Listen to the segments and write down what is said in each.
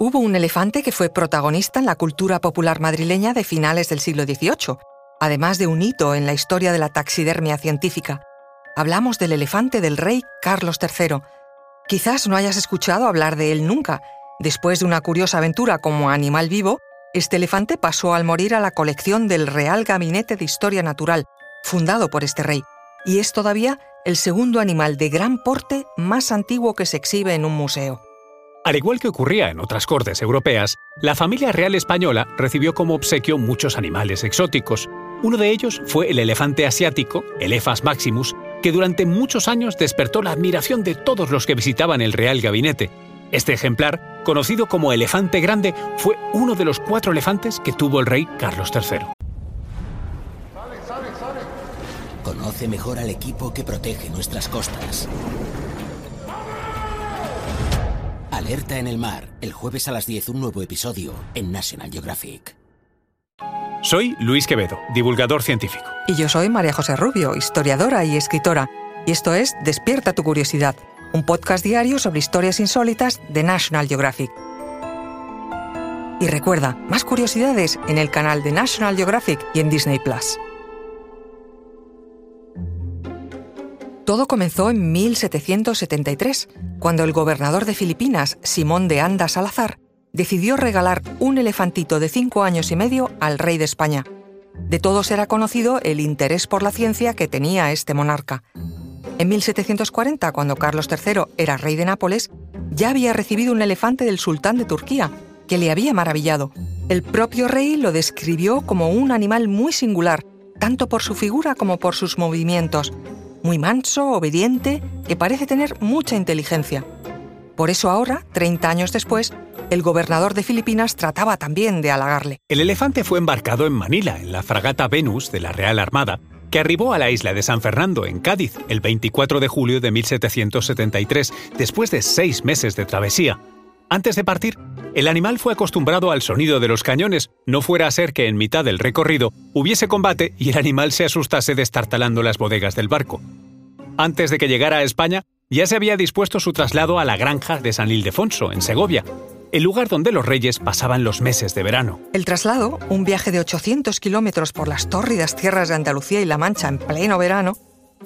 Hubo un elefante que fue protagonista en la cultura popular madrileña de finales del siglo XVIII, además de un hito en la historia de la taxidermia científica. Hablamos del elefante del rey Carlos III. Quizás no hayas escuchado hablar de él nunca. Después de una curiosa aventura como animal vivo, este elefante pasó al morir a la colección del Real Gabinete de Historia Natural, fundado por este rey, y es todavía el segundo animal de gran porte más antiguo que se exhibe en un museo. Al igual que ocurría en otras cortes europeas, la familia real española recibió como obsequio muchos animales exóticos. Uno de ellos fue el elefante asiático, Elephas maximus, que durante muchos años despertó la admiración de todos los que visitaban el Real Gabinete. Este ejemplar, conocido como elefante grande, fue uno de los cuatro elefantes que tuvo el rey Carlos III. Conoce mejor al equipo que protege nuestras costas. Alerta en el mar, el jueves a las 10 un nuevo episodio en National Geographic. Soy Luis Quevedo, divulgador científico. Y yo soy María José Rubio, historiadora y escritora. Y esto es Despierta tu curiosidad, un podcast diario sobre historias insólitas de National Geographic. Y recuerda, más curiosidades en el canal de National Geographic y en Disney Plus. Todo comenzó en 1773, cuando el gobernador de Filipinas, Simón de Anda Salazar, decidió regalar un elefantito de cinco años y medio al rey de España. De todos era conocido el interés por la ciencia que tenía este monarca. En 1740, cuando Carlos III era rey de Nápoles, ya había recibido un elefante del sultán de Turquía, que le había maravillado. El propio rey lo describió como un animal muy singular, tanto por su figura como por sus movimientos, muy manso, obediente, que parece tener mucha inteligencia. Por eso ahora, 30 años después, el gobernador de Filipinas trataba también de halagarle. El elefante fue embarcado en Manila, en la fragata Venus de la Real Armada, que arribó a la isla de San Fernando, en Cádiz, el 24 de julio de 1773, después de seis meses de travesía. Antes de partir, el animal fue acostumbrado al sonido de los cañones, no fuera a ser que en mitad del recorrido hubiese combate y el animal se asustase destartalando las bodegas del barco. Antes de que llegara a España, ya se había dispuesto su traslado a la granja de San Ildefonso, en Segovia, el lugar donde los reyes pasaban los meses de verano. El traslado, un viaje de 800 kilómetros por las tórridas tierras de Andalucía y La Mancha en pleno verano,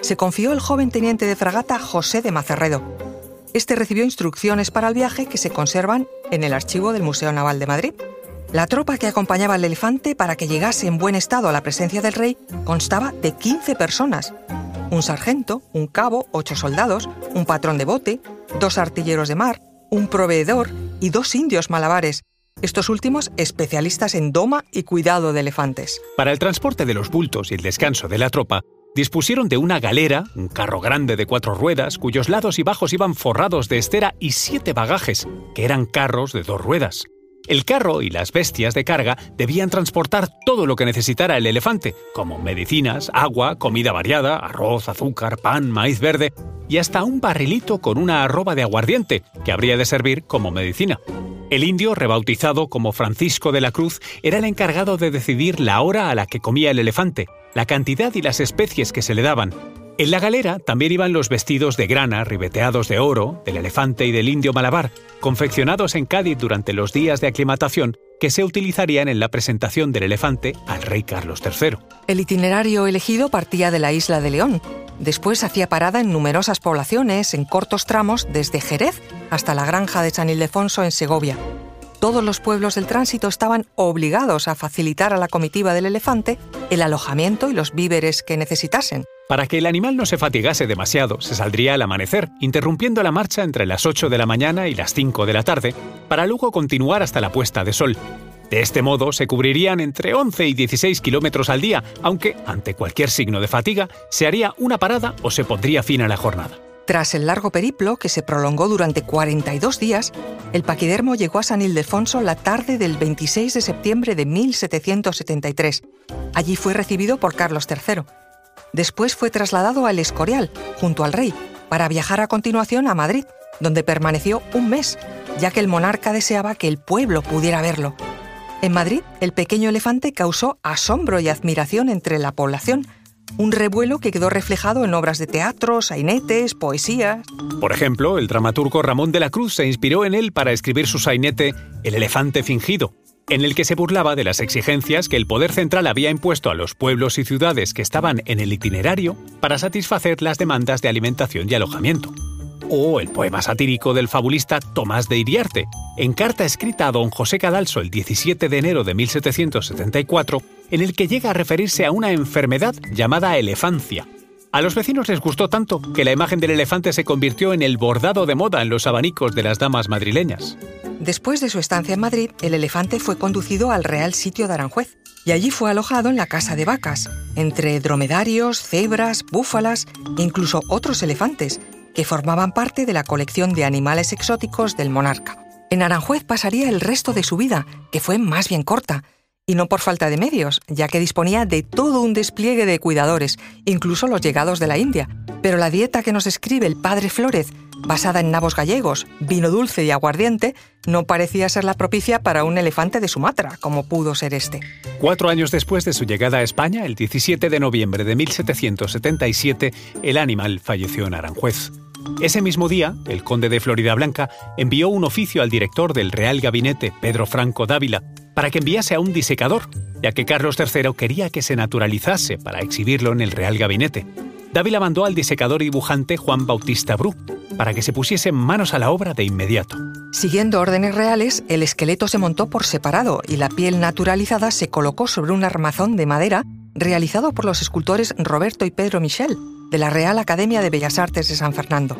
se confió el joven teniente de fragata José de Macerredo, este recibió instrucciones para el viaje que se conservan en el archivo del Museo Naval de Madrid. La tropa que acompañaba al elefante para que llegase en buen estado a la presencia del rey constaba de 15 personas. Un sargento, un cabo, ocho soldados, un patrón de bote, dos artilleros de mar, un proveedor y dos indios malabares, estos últimos especialistas en doma y cuidado de elefantes. Para el transporte de los bultos y el descanso de la tropa, dispusieron de una galera, un carro grande de cuatro ruedas, cuyos lados y bajos iban forrados de estera y siete bagajes, que eran carros de dos ruedas. El carro y las bestias de carga debían transportar todo lo que necesitara el elefante, como medicinas, agua, comida variada, arroz, azúcar, pan, maíz verde y hasta un barrilito con una arroba de aguardiente, que habría de servir como medicina. El indio, rebautizado como Francisco de la Cruz, era el encargado de decidir la hora a la que comía el elefante, la cantidad y las especies que se le daban. En la galera también iban los vestidos de grana ribeteados de oro, del elefante y del indio malabar, confeccionados en Cádiz durante los días de aclimatación que se utilizarían en la presentación del elefante al rey Carlos III. El itinerario elegido partía de la isla de León. Después hacía parada en numerosas poblaciones, en cortos tramos, desde Jerez hasta la granja de San Ildefonso en Segovia todos los pueblos del tránsito estaban obligados a facilitar a la comitiva del elefante el alojamiento y los víveres que necesitasen. Para que el animal no se fatigase demasiado, se saldría al amanecer, interrumpiendo la marcha entre las 8 de la mañana y las 5 de la tarde, para luego continuar hasta la puesta de sol. De este modo se cubrirían entre 11 y 16 kilómetros al día, aunque, ante cualquier signo de fatiga, se haría una parada o se pondría fin a la jornada. Tras el largo periplo, que se prolongó durante 42 días, el paquidermo llegó a San Ildefonso la tarde del 26 de septiembre de 1773. Allí fue recibido por Carlos III. Después fue trasladado al Escorial, junto al rey, para viajar a continuación a Madrid, donde permaneció un mes, ya que el monarca deseaba que el pueblo pudiera verlo. En Madrid, el pequeño elefante causó asombro y admiración entre la población, un revuelo que quedó reflejado en obras de teatro, sainetes, poesías. Por ejemplo, el dramaturgo Ramón de la Cruz se inspiró en él para escribir su sainete El elefante fingido, en el que se burlaba de las exigencias que el poder central había impuesto a los pueblos y ciudades que estaban en el itinerario para satisfacer las demandas de alimentación y alojamiento. O el poema satírico del fabulista Tomás de Iriarte, en carta escrita a don José Cadalso el 17 de enero de 1774, en el que llega a referirse a una enfermedad llamada elefancia. A los vecinos les gustó tanto que la imagen del elefante se convirtió en el bordado de moda en los abanicos de las damas madrileñas. Después de su estancia en Madrid, el elefante fue conducido al Real Sitio de Aranjuez y allí fue alojado en la casa de vacas, entre dromedarios, cebras, búfalas e incluso otros elefantes, que formaban parte de la colección de animales exóticos del monarca. En Aranjuez pasaría el resto de su vida, que fue más bien corta, y no por falta de medios, ya que disponía de todo un despliegue de cuidadores, incluso los llegados de la India. Pero la dieta que nos escribe el padre Flórez basada en nabos gallegos, vino dulce y aguardiente, no parecía ser la propicia para un elefante de Sumatra, como pudo ser este. Cuatro años después de su llegada a España, el 17 de noviembre de 1777, el animal falleció en Aranjuez. Ese mismo día, el conde de Florida Blanca envió un oficio al director del Real Gabinete, Pedro Franco Dávila, para que enviase a un disecador, ya que Carlos III quería que se naturalizase para exhibirlo en el Real Gabinete. Dávila mandó al disecador y dibujante Juan Bautista Bru para que se pusiese manos a la obra de inmediato. Siguiendo órdenes reales, el esqueleto se montó por separado y la piel naturalizada se colocó sobre un armazón de madera realizado por los escultores Roberto y Pedro Michel, de la Real Academia de Bellas Artes de San Fernando.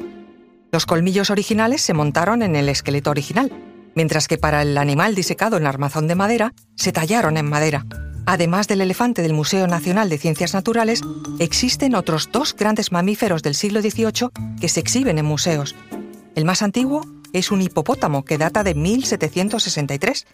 Los colmillos originales se montaron en el esqueleto original, mientras que para el animal disecado en armazón de madera se tallaron en madera. Además del elefante del Museo Nacional de Ciencias Naturales, existen otros dos grandes mamíferos del siglo XVIII que se exhiben en museos. El más antiguo es un hipopótamo que data de 1763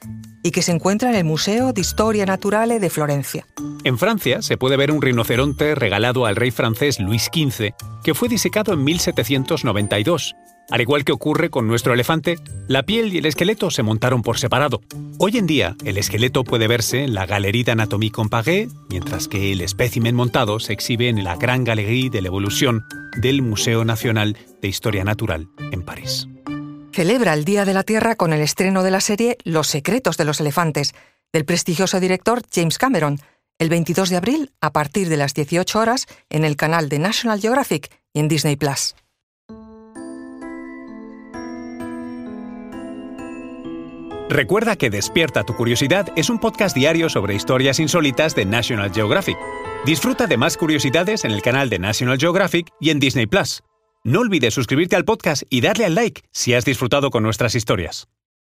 y que se encuentra en el Museo de Historia Naturale de Florencia. En Francia se puede ver un rinoceronte regalado al rey francés Luis XV, que fue disecado en 1792 al igual que ocurre con nuestro elefante, la piel y el esqueleto se montaron por separado. Hoy en día, el esqueleto puede verse en la Galerie d'Anatomie Comparée, mientras que el espécimen montado se exhibe en la Gran Galerie de l'Evolution del Museo Nacional de Historia Natural en París. Celebra el Día de la Tierra con el estreno de la serie Los secretos de los elefantes, del prestigioso director James Cameron, el 22 de abril a partir de las 18 horas en el canal de National Geographic y en Disney Plus. Recuerda que Despierta tu Curiosidad es un podcast diario sobre historias insólitas de National Geographic. Disfruta de más curiosidades en el canal de National Geographic y en Disney Plus. No olvides suscribirte al podcast y darle al like si has disfrutado con nuestras historias.